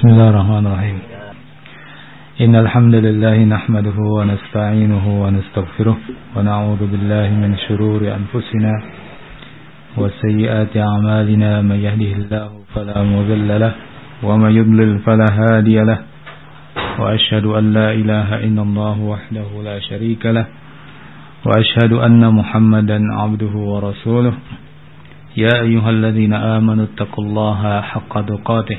بسم الله الرحمن الرحيم. إن الحمد لله نحمده ونستعينه ونستغفره ونعوذ بالله من شرور أنفسنا وسيئات أعمالنا من يهده الله فلا مضل له ومن يضلل فلا هادي له وأشهد أن لا إله إلا الله وحده لا شريك له وأشهد أن محمدا عبده ورسوله. يا أيها الذين آمنوا اتقوا الله حق تقاته.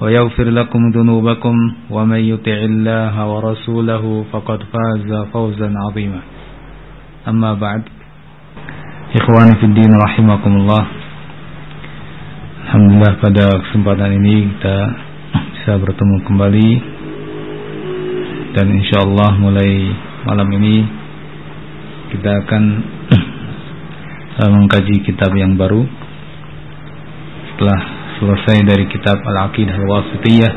ويغفر لكم ذنوبكم ومن يطع الله ورسوله فقد فاز فوزا عظيما أما بعد إخواني في الدين رحمكم الله Alhamdulillah pada kesempatan ini kita bisa bertemu kembali dan insya Allah mulai malam ini kita akan mengkaji kitab yang baru setelah selesai dari kitab Al-Aqidah Al-Wasitiyah.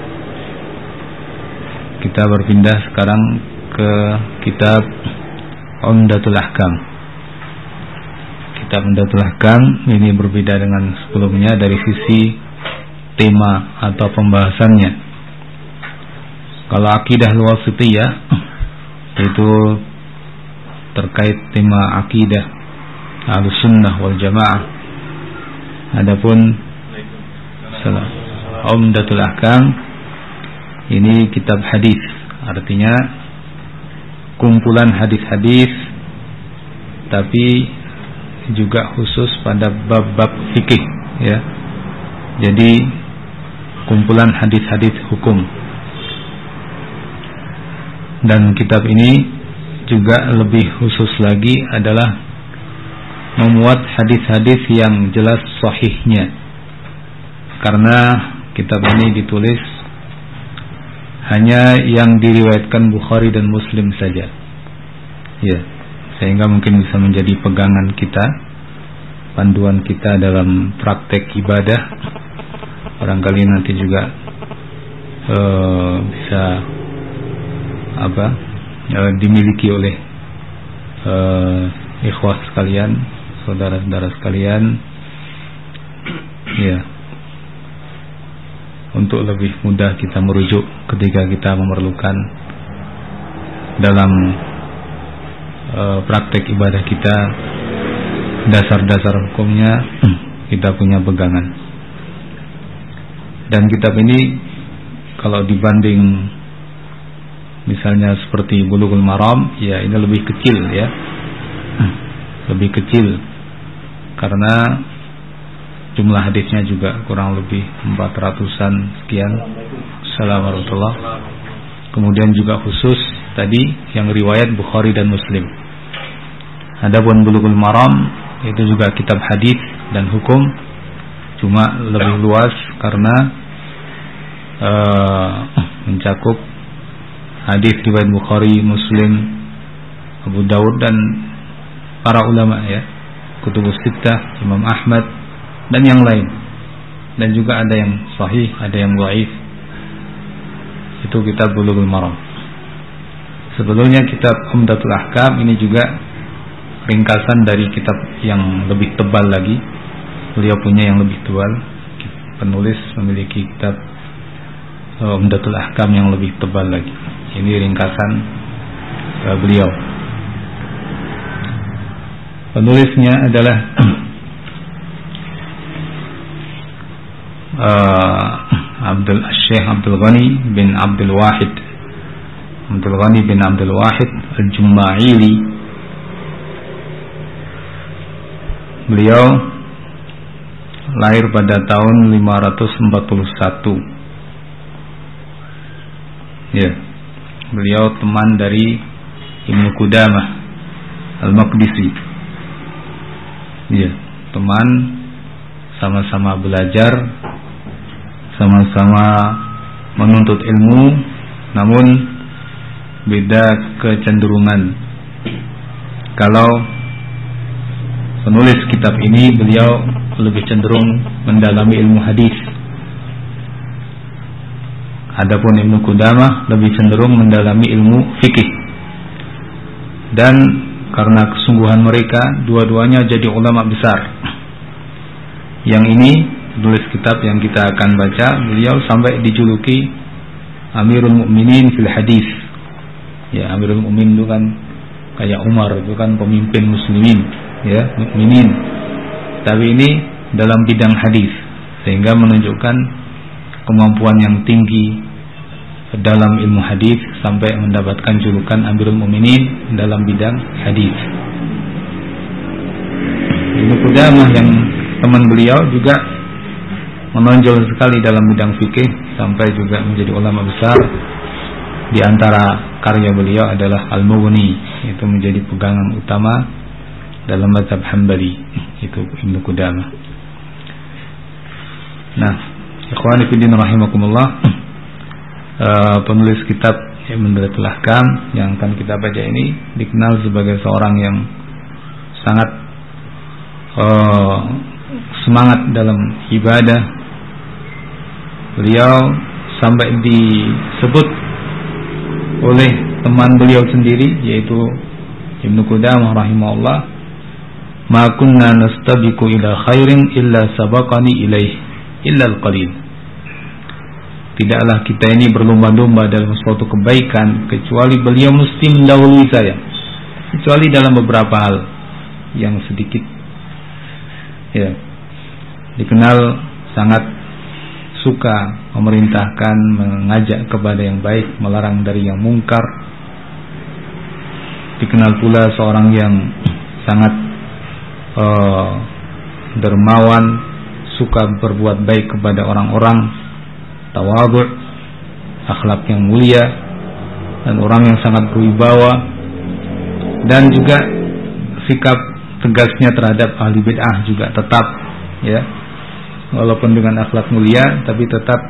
Kita berpindah sekarang ke kitab Umdatul Ahkam. Kitab Umdatul Ahkam ini berbeda dengan sebelumnya dari sisi tema atau pembahasannya. Kalau Aqidah Al-Wasitiyah itu terkait tema akidah Ahlussunnah wal Jamaah. Adapun Umdatul Ahkam. Ini kitab hadis. Artinya kumpulan hadis-hadis tapi juga khusus pada bab-bab fikih ya. Jadi kumpulan hadis-hadis hukum. Dan kitab ini juga lebih khusus lagi adalah memuat hadis-hadis yang jelas sahihnya karena kitab ini ditulis hanya yang diriwayatkan Bukhari dan Muslim saja. Ya, sehingga mungkin bisa menjadi pegangan kita, panduan kita dalam praktek ibadah. Barangkali nanti juga uh, bisa apa? Uh, dimiliki oleh uh, ikhwah sekalian, saudara-saudara sekalian. Ya, untuk lebih mudah kita merujuk ketika kita memerlukan dalam e, praktek ibadah kita dasar-dasar hukumnya kita punya pegangan. Dan kitab ini kalau dibanding misalnya seperti Bulughul Maram ya ini lebih kecil ya. Lebih kecil. Karena jumlah hadisnya juga kurang lebih 400-an sekian. Assalamualaikum Kemudian juga khusus tadi yang riwayat Bukhari dan Muslim. Adapun Bulughul Maram itu juga kitab hadis dan hukum cuma lebih luas karena uh, mencakup hadis riwayat Bukhari, Muslim, Abu Dawud dan para ulama ya. Kutubus Sittah, Imam Ahmad, dan yang lain. Dan juga ada yang sahih ada yang dhaif. Itu kitab Bulughul Maram. Sebetulnya kitab Umdatul Ahkam ini juga ringkasan dari kitab yang lebih tebal lagi. Beliau punya yang lebih tebal. Penulis memiliki kitab Umdatul Ahkam yang lebih tebal lagi. Ini ringkasan beliau. Penulisnya adalah uh, Abdul Syekh Abdul Ghani bin Abdul Wahid. Abdul Ghani bin Abdul Wahid Al-Jumma'ili Beliau lahir pada tahun 541 Ya. Beliau teman dari Ibnu Qudamah Al-Maqdisi. Ya. Teman sama-sama belajar sama-sama menuntut ilmu namun beda kecenderungan. Kalau penulis kitab ini beliau lebih cenderung mendalami ilmu hadis. Adapun Ibnu Qudamah lebih cenderung mendalami ilmu fikih. Dan karena kesungguhan mereka dua-duanya jadi ulama besar. Yang ini tulis kitab yang kita akan baca. Beliau sampai dijuluki Amirul Mukminin fil hadis. Ya Amirul Mukminin itu kan kayak Umar itu kan pemimpin muslimin ya mukminin tapi ini dalam bidang hadis sehingga menunjukkan kemampuan yang tinggi dalam ilmu hadis sampai mendapatkan julukan Amirul Mukminin dalam bidang hadis. Ibnu Qudamah yang teman beliau juga menonjol sekali dalam bidang fikih sampai juga menjadi ulama besar. Di antara karya beliau adalah Al-Mughni, itu menjadi pegangan utama dalam mazhab Hambali, itu Ibnu Qudamah. Nah, ikhwani fillah rahimakumullah uh, penulis kitab yang Ahkam yang akan kita baca ini dikenal sebagai seorang yang sangat uh, semangat dalam ibadah. Beliau sampai disebut oleh teman beliau sendiri yaitu Ibnu Qudamah rahimahullah ma kunna nastabiqu ila khairin illa sabaqani ilaih illa al-qalil Tidaklah kita ini berlomba-lomba dalam suatu kebaikan kecuali beliau mesti mendahului saya. Kecuali dalam beberapa hal yang sedikit. Ya. Dikenal sangat suka memerintahkan, mengajak kepada yang baik, melarang dari yang mungkar. Dikenal pula seorang yang sangat uh, dermawan, suka berbuat baik kepada orang-orang tawadhu, akhlak yang mulia dan orang yang sangat berwibawa dan juga sikap tegasnya terhadap ahli bid'ah juga tetap ya walaupun dengan akhlak mulia tapi tetap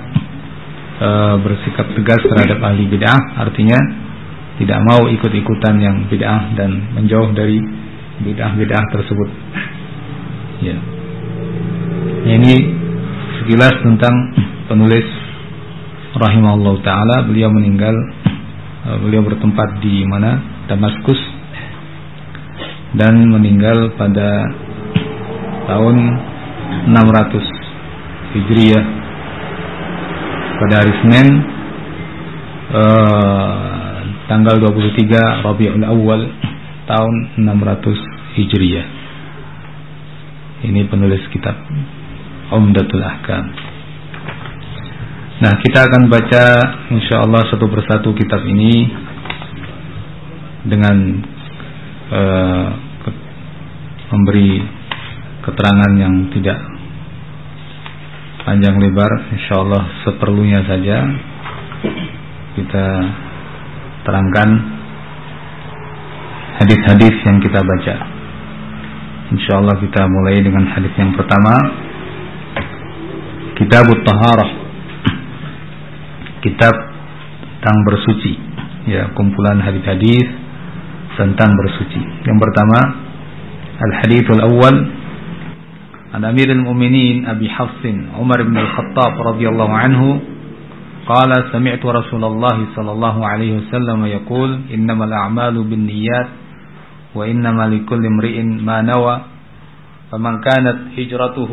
e, bersikap tegas terhadap ahli bid'ah. Artinya tidak mau ikut-ikutan yang bid'ah dan menjauh dari bid'ah-bid'ah tersebut. Ya. Ini sekilas tentang penulis rahimahullah taala. Beliau meninggal eh, beliau bertempat di mana? Damaskus. Dan meninggal pada tahun 600 Hijriah. Pada hari Senin eh, tanggal 23 Rabiul Awal tahun 600 Hijriah. Ini penulis kitab Umdatul Ahkam. Nah, kita akan baca insya Allah satu persatu kitab ini dengan uh, memberi keterangan yang tidak panjang lebar, insya Allah seperlunya saja. Kita terangkan hadis-hadis yang kita baca. Insya Allah kita mulai dengan hadis yang pertama, Kitab Taharah. Kitab tentang bersuci. Ya kumpulan hadis-hadis tentang bersuci. Yang pertama al hadithul awal an Amirul Mu'minin Abi Hafsin Umar bin Al-Khattab radhiyallahu anhu قال سمعت رسول الله صلى الله عليه وسلم يقول إنما الأعمال بالنيات وإنما لكل امرئ ما نوى فمن كانت هجرته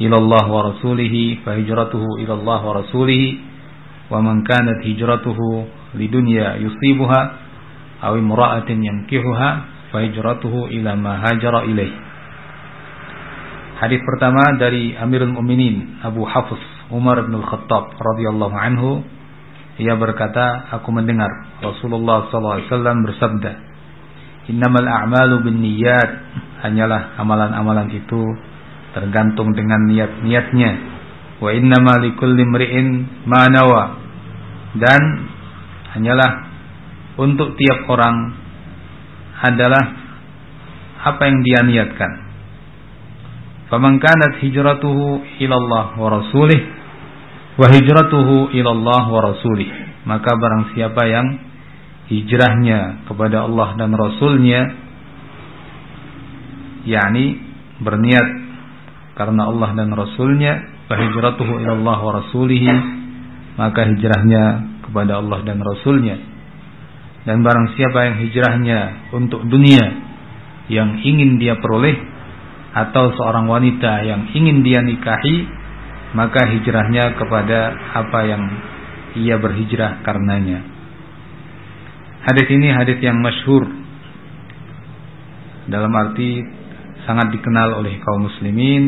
إلى الله ورسوله فهجرته إلى الله ورسوله ومن كانت هجرته لدنيا يصيبها أو امرأة ينكحها فهجرته إلى ما هاجر إليه. Hadis pertama dari Amirul Mukminin Abu Hafs Umar bin Al-Khattab radhiyallahu anhu. Ia berkata aku mendengar Rasulullah SAW bersabda Innamal a'malu bin niyat hanyalah amalan-amalan itu tergantung dengan niat-niatnya. Wa innama likulli imri'in ma nawa dan hanyalah untuk tiap orang adalah apa yang dia niatkan. Faman kanat hijratuhu ila Allah wa rasulih Wa hijratuhu ilallah wa rasulih. Maka barang siapa yang hijrahnya kepada Allah dan Rasulnya yakni berniat karena Allah dan Rasulnya fa hijratuhu ilallah wa rasulih maka hijrahnya kepada Allah dan Rasulnya dan barang siapa yang hijrahnya untuk dunia yang ingin dia peroleh atau seorang wanita yang ingin dia nikahi maka hijrahnya kepada apa yang ia berhijrah karenanya. Hadis ini hadis yang masyhur. Dalam arti sangat dikenal oleh kaum muslimin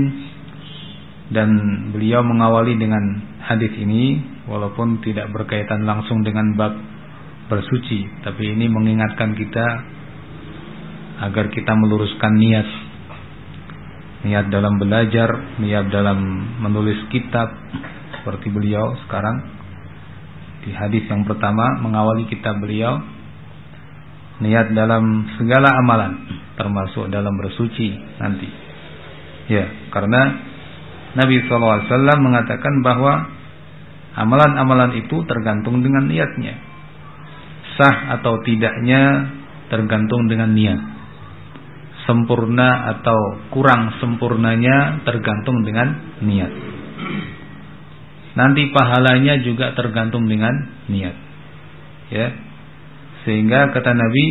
dan beliau mengawali dengan hadis ini walaupun tidak berkaitan langsung dengan bab bersuci tapi ini mengingatkan kita agar kita meluruskan niat niat dalam belajar niat dalam menulis kitab seperti beliau sekarang di hadis yang pertama mengawali kitab beliau niat dalam segala amalan termasuk dalam bersuci nanti ya karena Nabi SAW mengatakan bahwa amalan-amalan itu tergantung dengan niatnya. Sah atau tidaknya tergantung dengan niat. Sempurna atau kurang sempurnanya tergantung dengan niat. Nanti pahalanya juga tergantung dengan niat. Ya. Sehingga kata Nabi,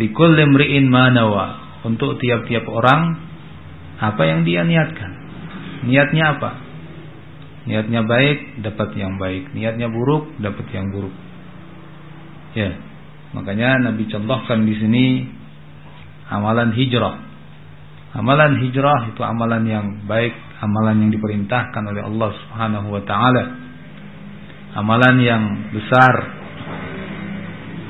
"Likulli imri'in manawa." Untuk tiap-tiap orang apa yang dia niatkan. Niatnya apa? Niatnya baik, dapat yang baik. Niatnya buruk, dapat yang buruk. Ya. Makanya Nabi contohkan di sini amalan hijrah. Amalan hijrah itu amalan yang baik, amalan yang diperintahkan oleh Allah Subhanahu wa taala. Amalan yang besar.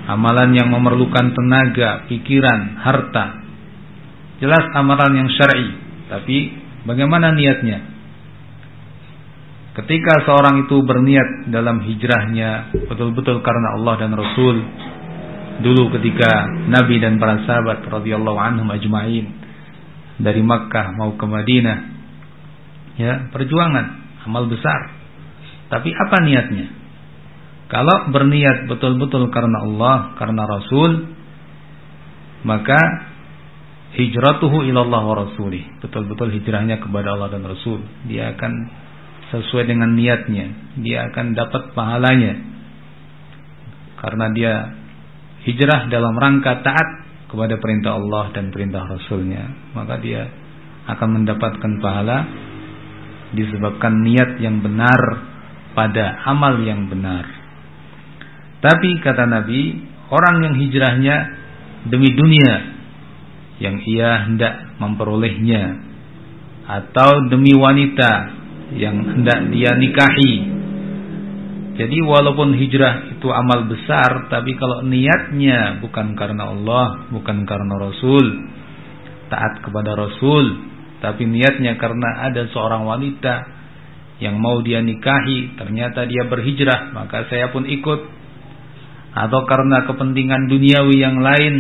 Amalan yang memerlukan tenaga, pikiran, harta. Jelas amalan yang syar'i, tapi Bagaimana niatnya? Ketika seorang itu berniat dalam hijrahnya betul-betul karena Allah dan Rasul, dulu ketika Nabi dan para sahabat radhiyallahu anhum ajma'in dari Makkah mau ke Madinah, ya perjuangan, amal besar. Tapi apa niatnya? Kalau berniat betul-betul karena Allah, karena Rasul, maka hijratuhu ilallah wa rasulih. Betul-betul hijrahnya kepada Allah dan Rasul. Dia akan sesuai dengan niatnya. Dia akan dapat pahalanya. Karena dia hijrah dalam rangka taat kepada perintah Allah dan perintah Rasulnya. Maka dia akan mendapatkan pahala disebabkan niat yang benar pada amal yang benar. Tapi kata Nabi, orang yang hijrahnya demi dunia yang ia hendak memperolehnya atau demi wanita yang hendak dia nikahi. Jadi walaupun hijrah itu amal besar tapi kalau niatnya bukan karena Allah, bukan karena Rasul, taat kepada Rasul, tapi niatnya karena ada seorang wanita yang mau dia nikahi, ternyata dia berhijrah, maka saya pun ikut. Atau karena kepentingan duniawi yang lain,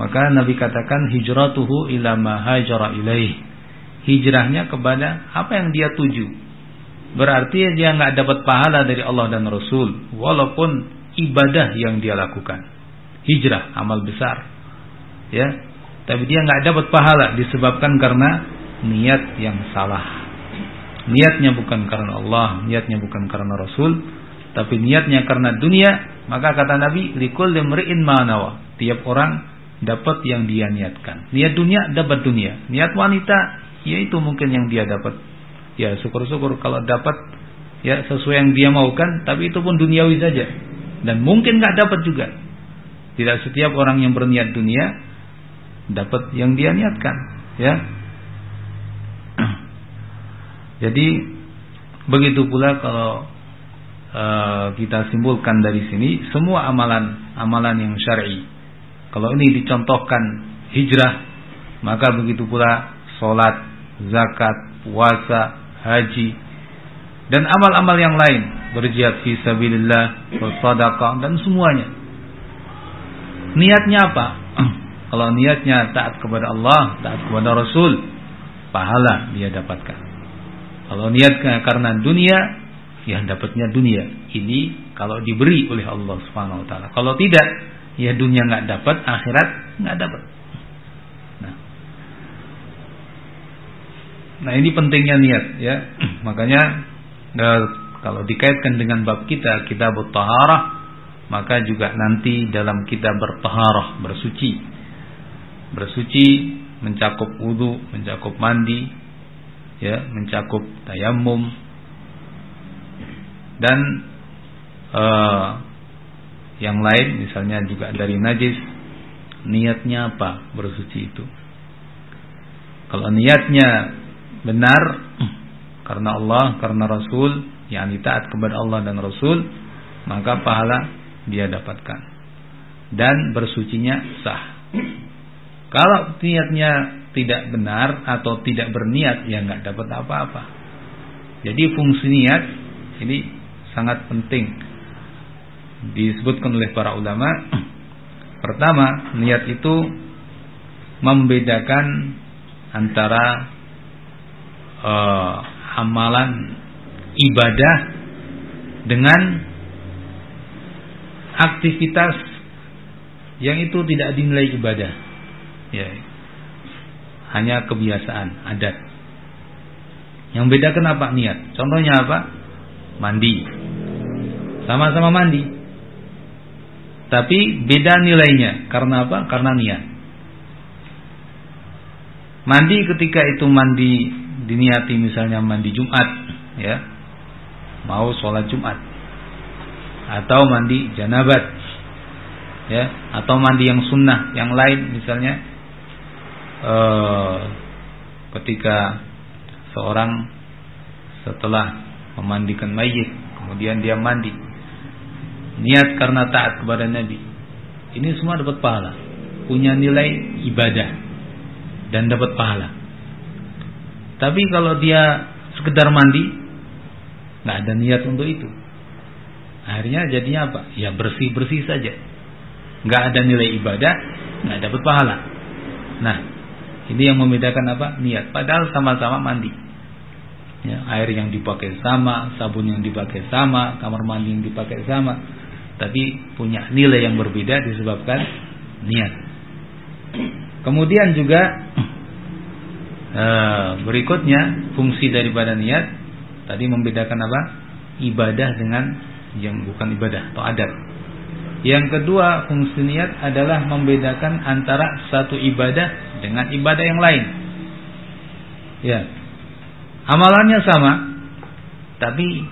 maka Nabi katakan hijratuhu ila ma hajara ilaih. Hijrahnya kepada apa yang dia tuju. Berarti dia nggak dapat pahala dari Allah dan Rasul walaupun ibadah yang dia lakukan. Hijrah amal besar. Ya. Tapi dia nggak dapat pahala disebabkan karena niat yang salah. Niatnya bukan karena Allah, niatnya bukan karena Rasul, tapi niatnya karena dunia, maka kata Nabi, likul limri'in manawa. Tiap orang dapat yang dia niatkan. Niat dunia dapat dunia. Niat wanita ya itu mungkin yang dia dapat. Ya syukur-syukur kalau dapat ya sesuai yang dia maukan, tapi itu pun duniawi saja. Dan mungkin nggak dapat juga. Tidak setiap orang yang berniat dunia dapat yang dia niatkan, ya. Jadi begitu pula kalau uh, kita simpulkan dari sini semua amalan amalan yang syar'i kalau ini dicontohkan hijrah, maka begitu pula solat, zakat, puasa, haji, dan amal-amal yang lain, berjihad fi sabilillah, bersedekah dan semuanya. Niatnya apa? Kalau niatnya taat kepada Allah, taat kepada Rasul, pahala dia dapatkan. Kalau niat karena dunia, ya dapatnya dunia. Ini kalau diberi oleh Allah Subhanahu wa taala. Kalau tidak, ya dunia nggak dapat, akhirat nggak dapat. Nah, ini pentingnya niat ya. Makanya eh, kalau dikaitkan dengan bab kita, kita bertaharah, maka juga nanti dalam kita bertaharah, bersuci. Bersuci mencakup wudhu, mencakup mandi, ya mencakup tayamum dan uh, yang lain misalnya juga dari najis niatnya apa bersuci itu kalau niatnya benar karena Allah karena Rasul yang taat kepada Allah dan Rasul maka pahala dia dapatkan dan bersucinya sah kalau niatnya tidak benar atau tidak berniat ya nggak dapat apa-apa. Jadi fungsi niat ini sangat penting disebutkan oleh para ulama. Pertama, niat itu membedakan antara uh, amalan ibadah dengan aktivitas yang itu tidak dinilai ibadah. Ya, hanya kebiasaan, adat. Yang beda kenapa niat? Contohnya apa? Mandi. Sama-sama mandi. Tapi beda nilainya. Karena apa? Karena niat. Mandi ketika itu mandi diniati misalnya mandi Jumat, ya. Mau sholat Jumat. Atau mandi janabat. Ya, atau mandi yang sunnah, yang lain misalnya Eh, ketika seorang setelah memandikan mayit kemudian dia mandi niat karena taat kepada Nabi ini semua dapat pahala punya nilai ibadah dan dapat pahala tapi kalau dia sekedar mandi nggak ada niat untuk itu akhirnya jadinya apa ya bersih bersih saja nggak ada nilai ibadah nggak dapat pahala nah ini yang membedakan apa? Niat. Padahal sama-sama mandi. Ya, air yang dipakai sama, sabun yang dipakai sama, kamar mandi yang dipakai sama, tapi punya nilai yang berbeda disebabkan niat. Kemudian juga eh, berikutnya fungsi daripada niat tadi membedakan apa? Ibadah dengan yang bukan ibadah atau adat. Yang kedua fungsi niat adalah membedakan antara satu ibadah dengan ibadah yang lain. Ya. Amalannya sama, tapi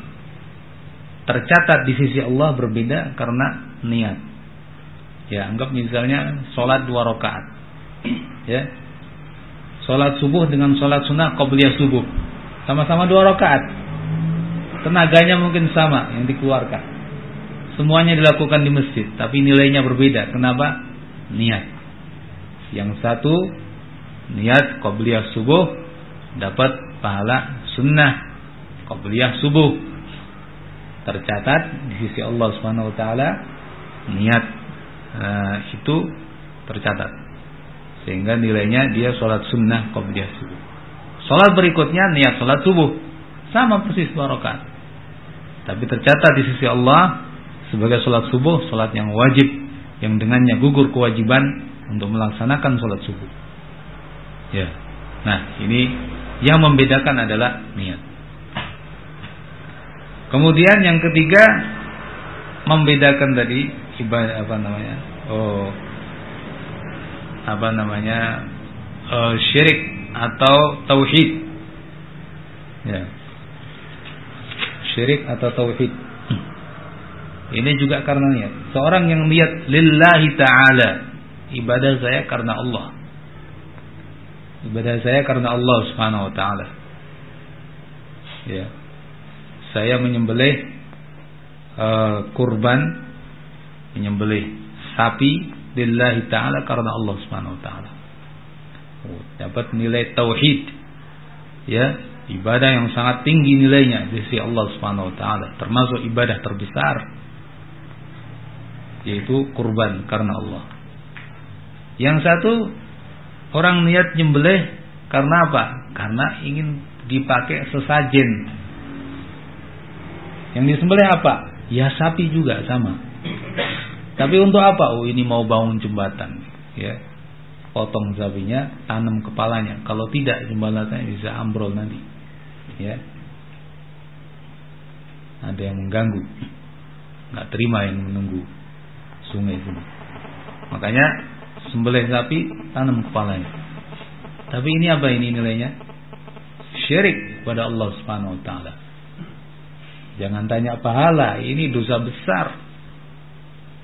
tercatat di sisi Allah berbeda karena niat. Ya, anggap misalnya sholat dua rakaat. Ya. Sholat subuh dengan sholat sunnah qabliyah subuh. Sama-sama dua rakaat. Tenaganya mungkin sama yang dikeluarkan. Semuanya dilakukan di masjid, tapi nilainya berbeda. Kenapa? Niat. Yang satu niat qabliyah subuh dapat pahala sunnah qabliyah subuh. Tercatat di sisi Allah Subhanahu wa taala niat uh, itu tercatat. Sehingga nilainya dia sholat sunnah qabliyah subuh. Sholat berikutnya niat sholat subuh sama persis dua. Tapi tercatat di sisi Allah sebagai sholat subuh, sholat yang wajib yang dengannya gugur kewajiban untuk melaksanakan sholat subuh. Ya. Nah, ini yang membedakan adalah niat. Kemudian yang ketiga membedakan tadi ibadah apa namanya? Oh, apa namanya? Oh, syirik atau tauhid. Ya. Syirik atau tauhid. Ini juga karena niat. Seorang yang niat lillahi ta'ala ibadah saya karena Allah. Ibadah saya karena Allah Subhanahu wa taala. Ya. Saya menyembelih uh, kurban menyembelih sapi lillahi taala karena Allah Subhanahu wa taala. Oh, dapat nilai tauhid. Ya, ibadah yang sangat tinggi nilainya di sisi Allah Subhanahu wa taala, termasuk ibadah terbesar yaitu kurban karena Allah. Yang satu orang niat nyembelih karena apa? Karena ingin dipakai sesajen. Yang disembelih apa? Ya sapi juga sama. Tapi untuk apa? Oh ini mau bangun jembatan, ya. Potong sapinya, tanam kepalanya. Kalau tidak jembatannya bisa ambrol nanti. Ya. Ada yang mengganggu. Nggak terima yang menunggu sungai itu. Makanya sembelih sapi, tanam kepalanya. Tapi ini apa ini nilainya? Syirik pada Allah Subhanahu wa taala. Jangan tanya pahala, ini dosa besar.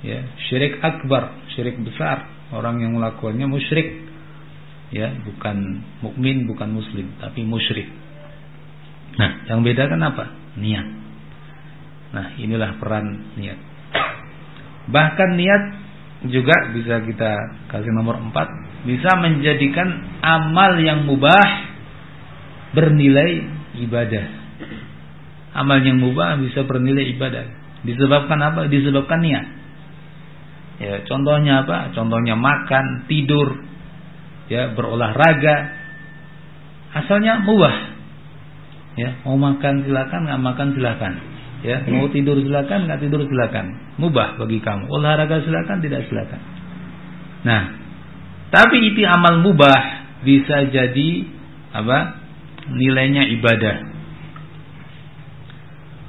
Ya, syirik akbar, syirik besar. Orang yang melakukannya musyrik. Ya, bukan mukmin, bukan muslim, tapi musyrik. Nah, yang beda kan apa? Niat. Nah, inilah peran niat. Bahkan niat juga bisa kita kasih nomor empat bisa menjadikan amal yang mubah bernilai ibadah. Amal yang mubah bisa bernilai ibadah. Disebabkan apa? Disebabkan niat. Ya, contohnya apa? Contohnya makan, tidur, ya, berolahraga. Asalnya mubah. Ya, mau makan silakan, nggak makan silakan. Ya, mau tidur silakan, nggak tidur silakan. Mubah bagi kamu. Olahraga silakan, tidak silakan. Nah, tapi itu amal mubah bisa jadi apa? Nilainya ibadah.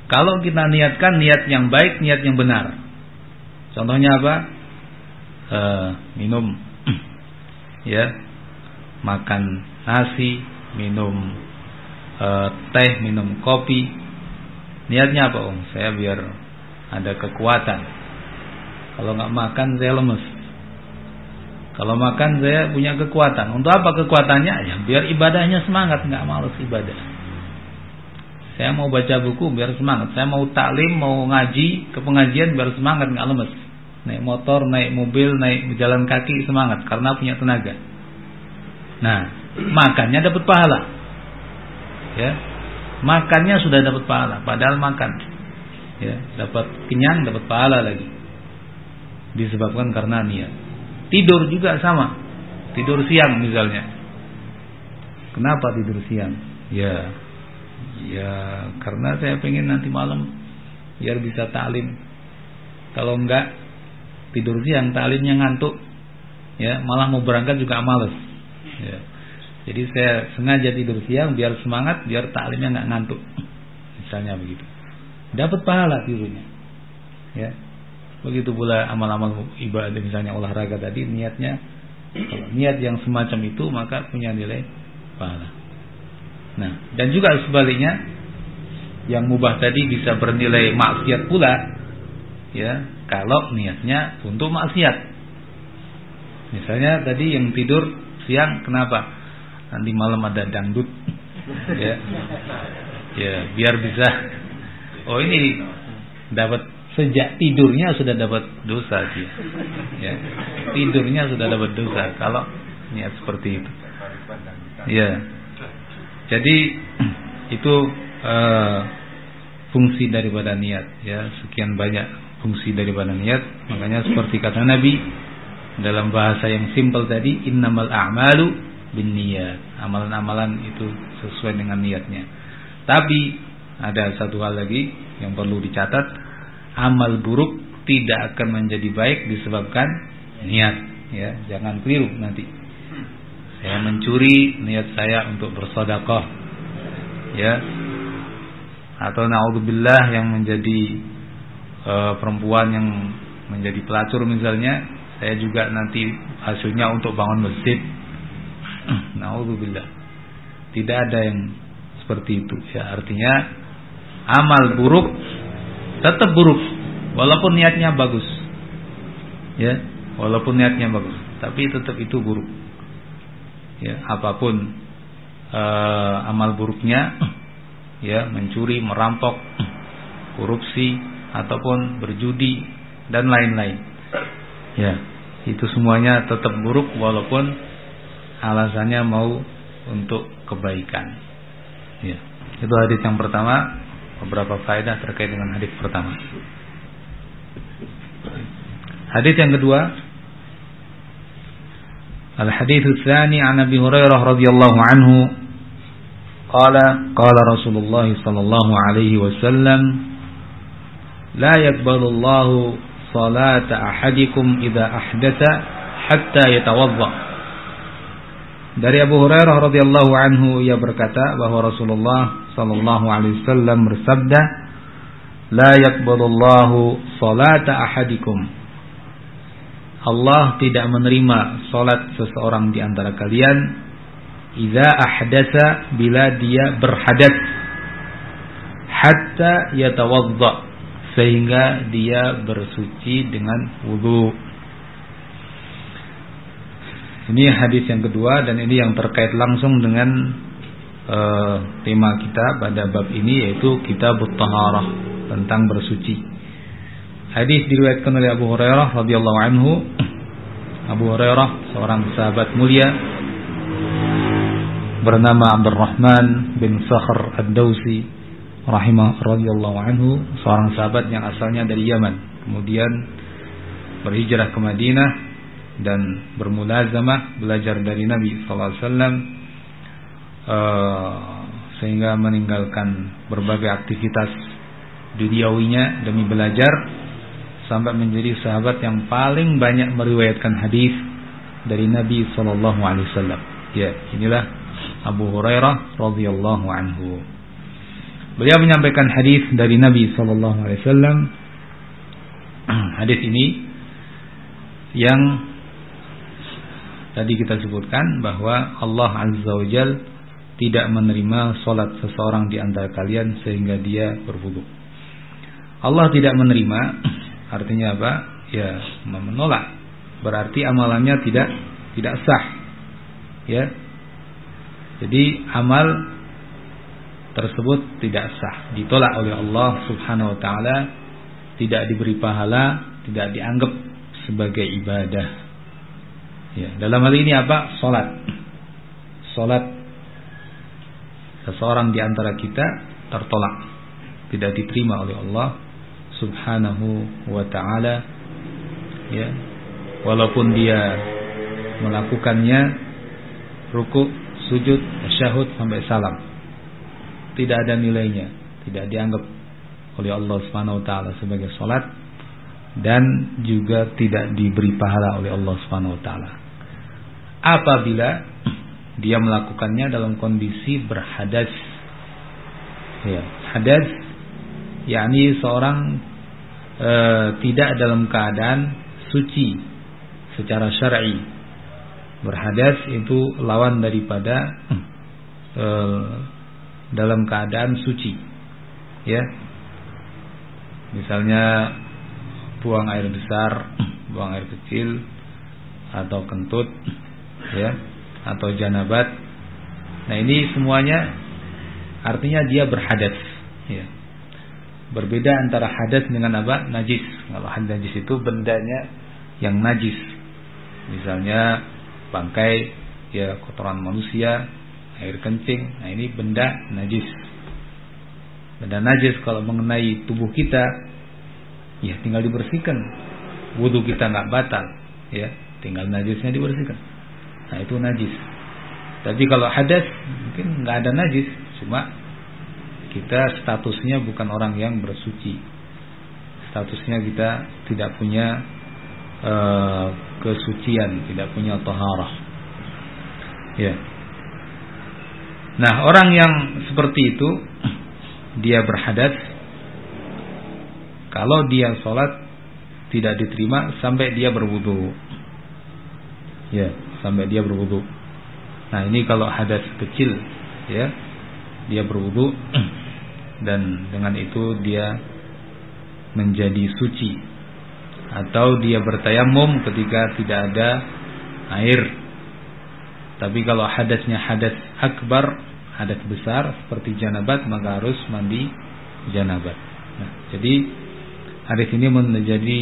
Kalau kita niatkan niat yang baik, niat yang benar. Contohnya apa? E, minum, ya, makan nasi, minum e, teh, minum kopi. Niatnya apa om? Saya biar ada kekuatan. Kalau nggak makan saya lemes. Kalau makan saya punya kekuatan. Untuk apa kekuatannya? Ya biar ibadahnya semangat, nggak males ibadah. Saya mau baca buku biar semangat. Saya mau taklim, mau ngaji ke pengajian biar semangat, nggak lemes. Naik motor, naik mobil, naik berjalan kaki semangat karena punya tenaga. Nah, makannya dapat pahala. Ya. Makannya sudah dapat pahala, padahal makan. Ya, dapat kenyang, dapat pahala lagi. Disebabkan karena niat. Tidur juga sama. Tidur siang misalnya. Kenapa tidur siang? Ya, ya karena saya pengen nanti malam biar bisa talim. Kalau enggak tidur siang, talimnya ngantuk. Ya, malah mau berangkat juga males. Ya. Jadi saya sengaja tidur siang biar semangat, biar taklimnya nggak ngantuk. Misalnya begitu. Dapat pahala tidurnya. Ya. Begitu pula amal-amal ibadah misalnya olahraga tadi niatnya kalau niat yang semacam itu maka punya nilai pahala. Nah, dan juga sebaliknya yang mubah tadi bisa bernilai maksiat pula ya kalau niatnya untuk maksiat. Misalnya tadi yang tidur siang kenapa? Nanti malam ada dangdut ya. Ya, biar bisa oh ini dapat sejak tidurnya sudah dapat dosa dia. Ya. Tidurnya sudah dapat dosa kalau niat seperti itu. Ya. Jadi itu uh, fungsi daripada niat ya. Sekian banyak fungsi daripada niat. Makanya seperti kata Nabi dalam bahasa yang simpel tadi innamal a'malu binniyat. Amalan-amalan itu sesuai dengan niatnya. Tapi ada satu hal lagi yang perlu dicatat amal buruk tidak akan menjadi baik disebabkan niat ya jangan keliru nanti saya mencuri niat saya untuk bersedekah ya atau naudzubillah yang menjadi e, perempuan yang menjadi pelacur misalnya saya juga nanti hasilnya untuk bangun masjid naudzubillah tidak ada yang seperti itu ya artinya amal buruk tetap buruk walaupun niatnya bagus. Ya, walaupun niatnya bagus, tapi tetap itu buruk. Ya, apa pun uh, amal buruknya ya, mencuri, merampok, korupsi ataupun berjudi dan lain-lain. Ya, itu semuanya tetap buruk walaupun alasannya mau untuk kebaikan. Ya. Itu hadis yang pertama beberapa faedah terkait dengan hadis pertama. Hadis yang kedua Al-hadits tsani an Abi Hurairah radhiyallahu anhu qala qala Rasulullah sallallahu alaihi wasallam la yaqbalu Allah salata ahadikum idza ahdatha hatta yatawadda dari Abu Hurairah radhiyallahu anhu ia berkata bahwa Rasulullah sallallahu alaihi wasallam bersabda la yaqbalullahu salata ahadikum. Allah tidak menerima salat seseorang di antara kalian idza ahdatsa bila dia berhadat hatta yatawadda sehingga dia bersuci dengan wudu ini hadis yang kedua dan ini yang terkait langsung dengan uh, tema kita pada bab ini yaitu kitab taharah tentang bersuci. Hadis diriwayatkan oleh Abu Hurairah radhiyallahu anhu. Abu Hurairah seorang sahabat mulia bernama Abdurrahman bin Sakhr Ad-Dausi rahimah radhiyallahu anhu, seorang sahabat yang asalnya dari Yaman, kemudian berhijrah ke Madinah dan bermulazamah belajar dari Nabi sallallahu alaihi wasallam uh, sehingga meninggalkan berbagai aktivitas duniawinya demi belajar sampai menjadi sahabat yang paling banyak meriwayatkan hadis dari Nabi sallallahu alaihi wasallam. Ya, inilah Abu Hurairah radhiyallahu anhu. Beliau menyampaikan hadis dari Nabi sallallahu alaihi wasallam. Hadis ini yang Tadi kita sebutkan bahwa Allah Azza wa Jal tidak menerima solat seseorang di antara kalian sehingga dia berwudu. Allah tidak menerima artinya apa? Ya, menolak. Berarti amalannya tidak tidak sah. Ya. Jadi amal tersebut tidak sah, ditolak oleh Allah Subhanahu wa taala, tidak diberi pahala, tidak dianggap sebagai ibadah. Ya, dalam hal ini apa? Salat. Salat seseorang di antara kita tertolak, tidak diterima oleh Allah Subhanahu wa taala. Ya. Walaupun dia melakukannya ruku, sujud, syahud sampai salam. Tidak ada nilainya, tidak dianggap oleh Allah Subhanahu wa taala sebagai salat dan juga tidak diberi pahala oleh Allah Subhanahu wa taala apabila dia melakukannya dalam kondisi berhadas. Ya, hadas yakni seorang e, tidak dalam keadaan suci secara syar'i. Berhadas itu lawan daripada e, dalam keadaan suci. Ya. Misalnya buang air besar, buang air kecil atau kentut ya atau janabat. Nah, ini semuanya artinya dia berhadas ya. Berbeda antara hadas dengan apa? Najis. Kalau hadas najis itu bendanya yang najis. Misalnya bangkai ya kotoran manusia, air kencing. Nah, ini benda najis. Benda najis kalau mengenai tubuh kita ya tinggal dibersihkan. Wudhu kita nggak batal, ya, tinggal najisnya dibersihkan. Nah itu najis. Tapi kalau hadas mungkin nggak ada najis, cuma kita statusnya bukan orang yang bersuci. Statusnya kita tidak punya uh, kesucian, tidak punya taharah. Ya. Nah, orang yang seperti itu dia berhadas kalau dia sholat tidak diterima sampai dia berwudu. Ya sampai dia berwudu. Nah, ini kalau hadas kecil ya, dia berwudu dan dengan itu dia menjadi suci atau dia bertayamum ketika tidak ada air. Tapi kalau hadasnya hadas akbar, hadas besar seperti janabat maka harus mandi janabat. Nah, jadi hadis ini menjadi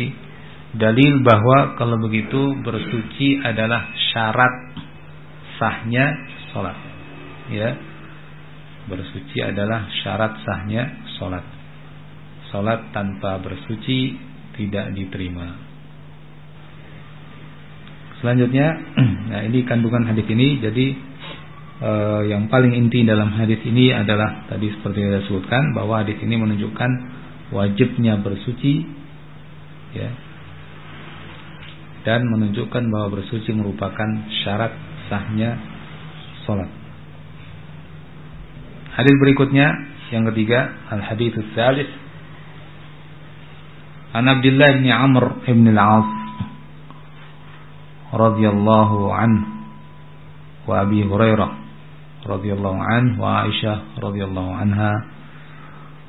dalil bahwa kalau begitu bersuci adalah syarat sahnya sholat. Ya, bersuci adalah syarat sahnya sholat. Sholat tanpa bersuci tidak diterima. Selanjutnya, nah ini kandungan hadis ini. Jadi uh, yang paling inti dalam hadis ini adalah tadi seperti yang saya sebutkan bahwa hadis ini menunjukkan wajibnya bersuci ya. Dan menunjukkan bahwa bersuci merupakan syarat sahnya sholat. Hadis berikutnya yang ketiga al hadis tsalits. An Abdullah bin Amr bin Al-As radhiyallahu anhu wa Abi Hurairah radhiyallahu anhu wa Aisyah radhiyallahu anha.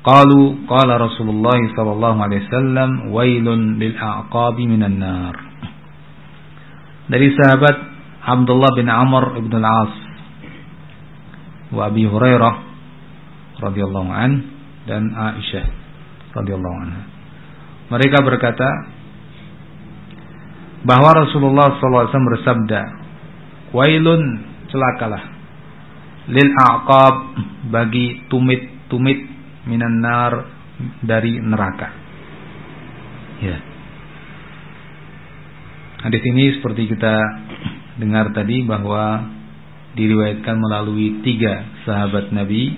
Qalu qala Rasulullah sallallahu alaihi wasallam wailun lil a'qabi minan nar. Dari sahabat Abdullah bin Amr bin Al-As wa Abi Hurairah radhiyallahu an dan Aisyah radhiyallahu anha. Mereka berkata bahwa Rasulullah SAW bersabda, "Wailun celakalah lil aqab bagi tumit-tumit minan nar dari neraka." Ya. Hadis ini seperti kita dengar tadi bahwa diriwayatkan melalui tiga sahabat Nabi.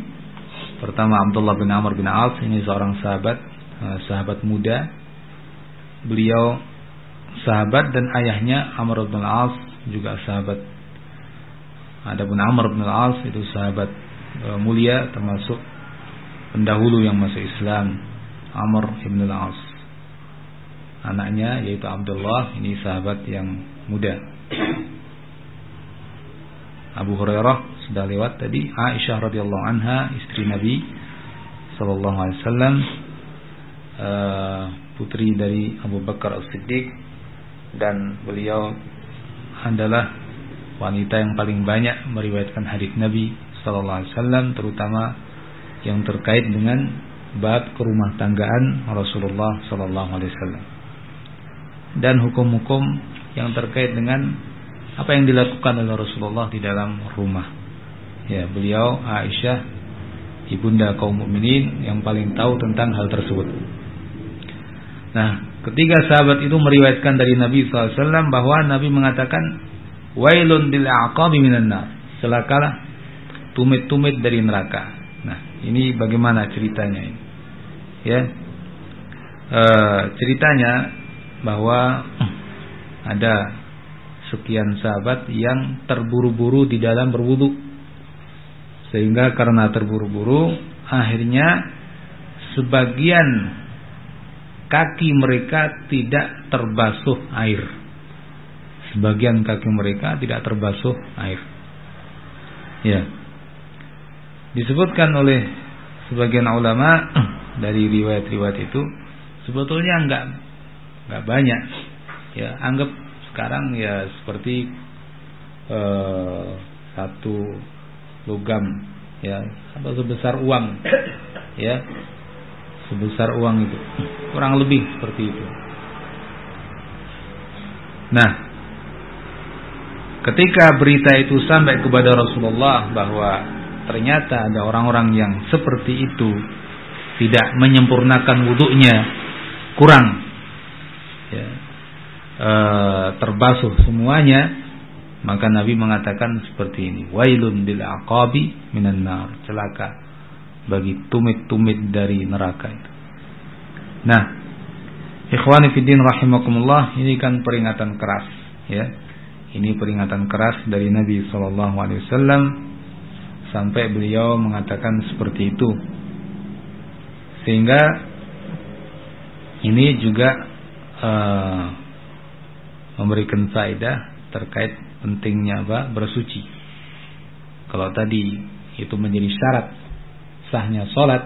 Pertama Abdullah bin Amr bin Auf ini seorang sahabat eh, sahabat muda. Beliau sahabat dan ayahnya Amr bin Auf juga sahabat. Adapun Amr bin Auf itu sahabat eh, mulia termasuk pendahulu yang masuk Islam Amr bin Auf anaknya yaitu Abdullah ini sahabat yang muda. Abu Hurairah sudah lewat tadi Aisyah radhiyallahu anha istri Nabi sallallahu alaihi wasallam uh, putri dari Abu Bakar As-Siddiq dan beliau adalah wanita yang paling banyak meriwayatkan hadis Nabi sallallahu alaihi wasallam terutama yang terkait dengan bab kerumah tanggaan Rasulullah sallallahu alaihi wasallam dan hukum-hukum yang terkait dengan apa yang dilakukan oleh Rasulullah di dalam rumah. Ya, beliau Aisyah ibunda kaum mukminin yang paling tahu tentang hal tersebut. Nah, ketiga sahabat itu meriwayatkan dari Nabi SAW bahwa Nabi mengatakan wailun bil aqabi minan nar. Celakalah tumit-tumit dari neraka. Nah, ini bagaimana ceritanya ini? Ya. E, ceritanya bahwa ada sekian sahabat yang terburu-buru di dalam berwudu sehingga karena terburu-buru akhirnya sebagian kaki mereka tidak terbasuh air sebagian kaki mereka tidak terbasuh air. Ya. Disebutkan oleh sebagian ulama dari riwayat-riwayat itu sebetulnya enggak nggak banyak. Ya anggap sekarang ya seperti uh, satu logam ya atau sebesar uang ya. Sebesar uang itu. Kurang lebih seperti itu. Nah ketika berita itu sampai kepada Rasulullah bahwa ternyata ada orang-orang yang seperti itu tidak menyempurnakan wudhunya kurang ya, e, terbasuh semuanya maka Nabi mengatakan seperti ini wailun bil aqabi minan nar celaka bagi tumit-tumit dari neraka itu. Nah ikhwani fiddin rahimakumullah ini kan peringatan keras ya ini peringatan keras dari Nabi sallallahu alaihi wasallam sampai beliau mengatakan seperti itu sehingga ini juga uh, memberikan faedah terkait pentingnya apa bersuci. Kalau tadi itu menjadi syarat sahnya sholat,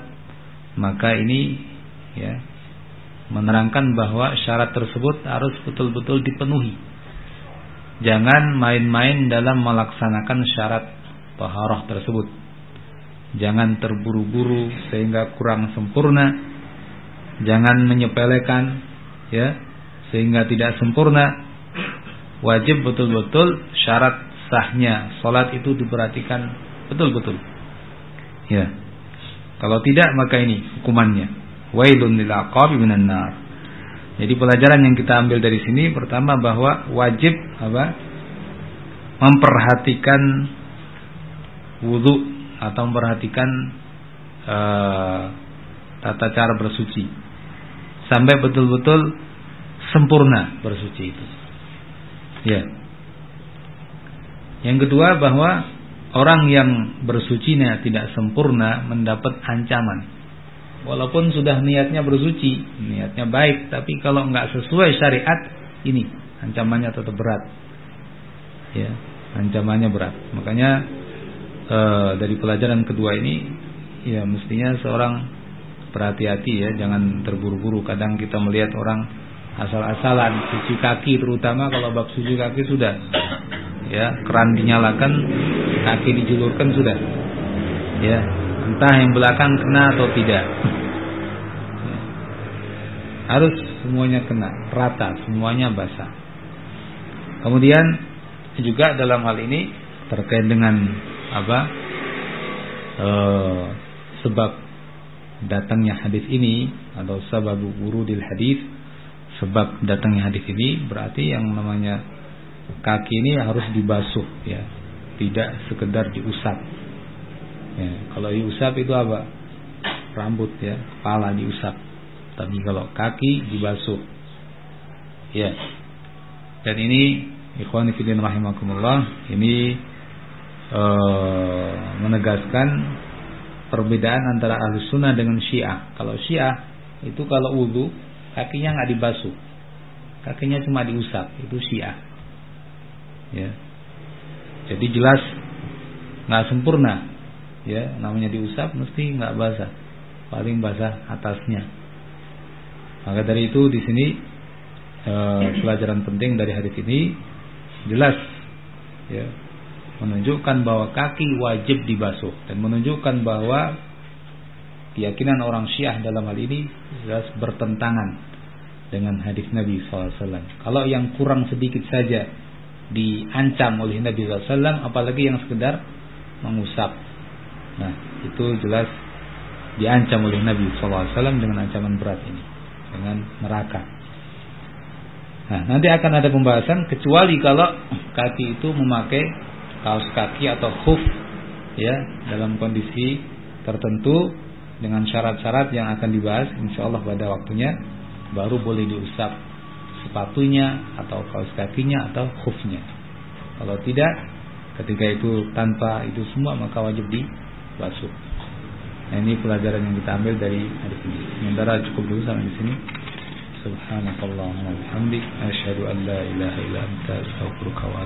maka ini ya menerangkan bahwa syarat tersebut harus betul-betul dipenuhi. Jangan main-main dalam melaksanakan syarat taharah tersebut. Jangan terburu-buru sehingga kurang sempurna. Jangan menyepelekan ya sehingga tidak sempurna. Wajib betul-betul syarat sahnya. Salat itu diperhatikan betul-betul. Ya. Kalau tidak maka ini hukumannya. Wailun lil aqabi minan nar jadi pelajaran yang kita ambil dari sini pertama bahwa wajib apa memperhatikan wudhu atau memperhatikan uh, tata cara bersuci sampai betul-betul sempurna bersuci itu. Ya. Yang kedua bahwa orang yang bersucinya tidak sempurna mendapat ancaman. Walaupun sudah niatnya bersuci, niatnya baik, tapi kalau nggak sesuai syariat, ini ancamannya tetap berat. Ya, ancamannya berat. Makanya e, dari pelajaran kedua ini, ya mestinya seorang berhati-hati ya, jangan terburu-buru. Kadang kita melihat orang asal-asalan cuci kaki, terutama kalau bab cuci kaki sudah, ya keran dinyalakan, kaki dijulurkan sudah, ya entah yang belakang kena atau tidak. Harus semuanya kena rata semuanya basah. Kemudian juga dalam hal ini terkait dengan apa e, sebab datangnya hadis ini atau sebab wurudil hadis sebab datangnya hadis ini berarti yang namanya kaki ini harus dibasuh ya. Tidak sekedar diusap Ya, kalau diusap itu apa? Rambut ya, kepala diusap. Tapi kalau kaki dibasuh. Ya. Dan ini ikhwan fillah rahimakumullah, ini uh, menegaskan perbedaan antara ahli sunnah dengan syiah. Kalau syiah itu kalau wudhu kakinya nggak dibasuh, kakinya cuma diusap, itu syiah. Ya. Jadi jelas nggak sempurna ya namanya diusap mesti nggak basah. Paling basah atasnya. Maka dari itu di sini e, pelajaran penting dari hadis ini jelas ya menunjukkan bahwa kaki wajib dibasuh dan menunjukkan bahwa keyakinan orang Syiah dalam hal ini jelas bertentangan dengan hadis Nabi SAW. Kalau yang kurang sedikit saja diancam oleh Nabi SAW, apalagi yang sekedar mengusap Nah, itu jelas diancam oleh Nabi SAW dengan ancaman berat ini, dengan neraka. Nah, nanti akan ada pembahasan kecuali kalau kaki itu memakai kaos kaki atau khuf ya dalam kondisi tertentu dengan syarat-syarat yang akan dibahas insya Allah pada waktunya baru boleh diusap sepatunya atau kaos kakinya atau khufnya. Kalau tidak ketika itu tanpa itu semua maka wajib di basuh. Nah, ini pelajaran yang kita ambil dari hadis ini. Sementara cukup dulu sampai di sini. Subhanakallahumma wa bihamdik asyhadu an la ilaha illa anta astaghfiruka wa